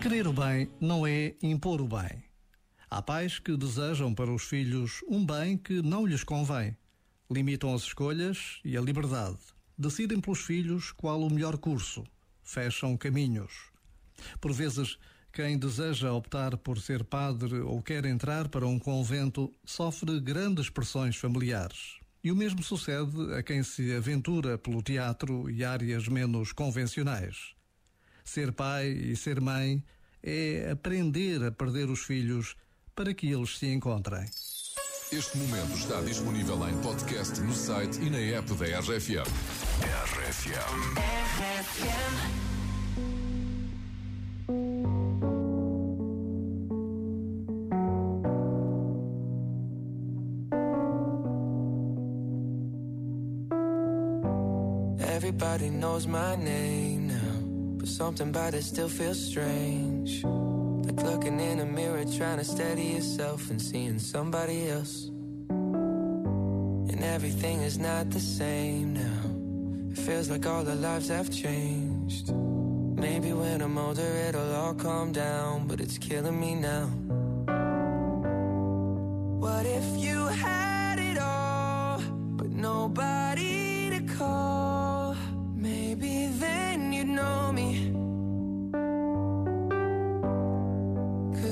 Querer o bem não é impor o bem. Há pais que desejam para os filhos um bem que não lhes convém. Limitam as escolhas e a liberdade. Decidem pelos filhos qual o melhor curso. Fecham caminhos. Por vezes, quem deseja optar por ser padre ou quer entrar para um convento sofre grandes pressões familiares. E o mesmo sucede a quem se aventura pelo teatro e áreas menos convencionais. Ser pai e ser mãe é aprender a perder os filhos para que eles se encontrem. Este momento está disponível em podcast no site e na app da RFM. RFM. Everybody knows my name now. But something about it still feels strange. Like looking in a mirror, trying to steady yourself and seeing somebody else. And everything is not the same now. It feels like all our lives have changed. Maybe when I'm older, it'll all calm down, but it's killing me now.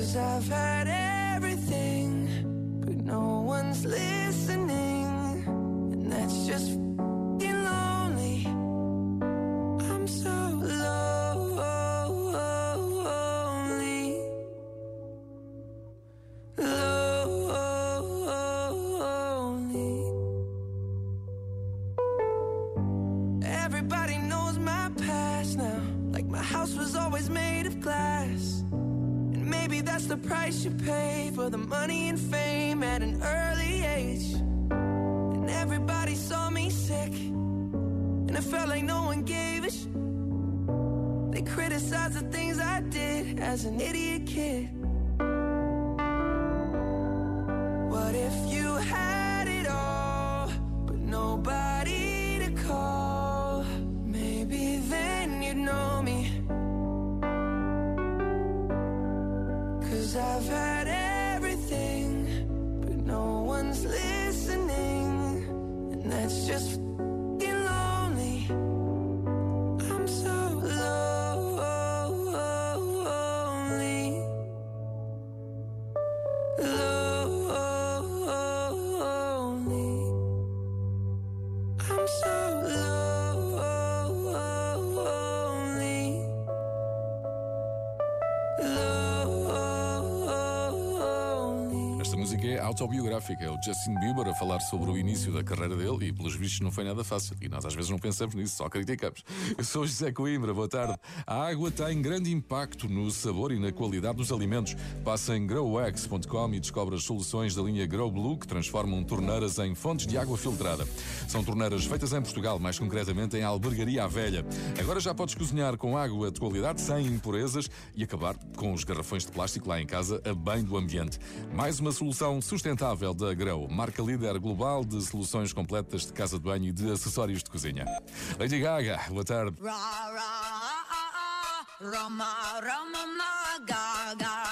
Cause I've had everything, but no one's listening. And that's just f***ing lonely. I'm so lonely. Lonely. Everybody knows my past now. Like my house was always made of glass. Maybe that's the price you pay for the money and fame at an early age. And everybody saw me sick. And it felt like no one gave a sh. They criticized the things I did as an idiot kid. What if you had Cause I've had everything, but no one's listening. And that's just f***ing lonely. I'm so lonely. Lonely. I'm so Esta música é autobiográfica. É o Justin Bieber a falar sobre o início da carreira dele e, pelos vistos, não foi nada fácil. E nós às vezes não pensamos nisso, só criticamos. Eu sou José Coimbra, boa tarde. A água tem grande impacto no sabor e na qualidade dos alimentos. Passa em growx.com e descobre as soluções da linha Grow Blue que transformam torneiras em fontes de água filtrada. São torneiras feitas em Portugal, mais concretamente em Albergaria à Velha. Agora já podes cozinhar com água de qualidade, sem impurezas e acabar com os garrafões de plástico lá em casa a bem do ambiente. Mais uma solução sustentável da Grow, marca líder global de soluções completas de casa de banho e de acessórios de cozinha. Lady Gaga, boa tarde. Ra ra ah ah ah Rama Rama ma ga ga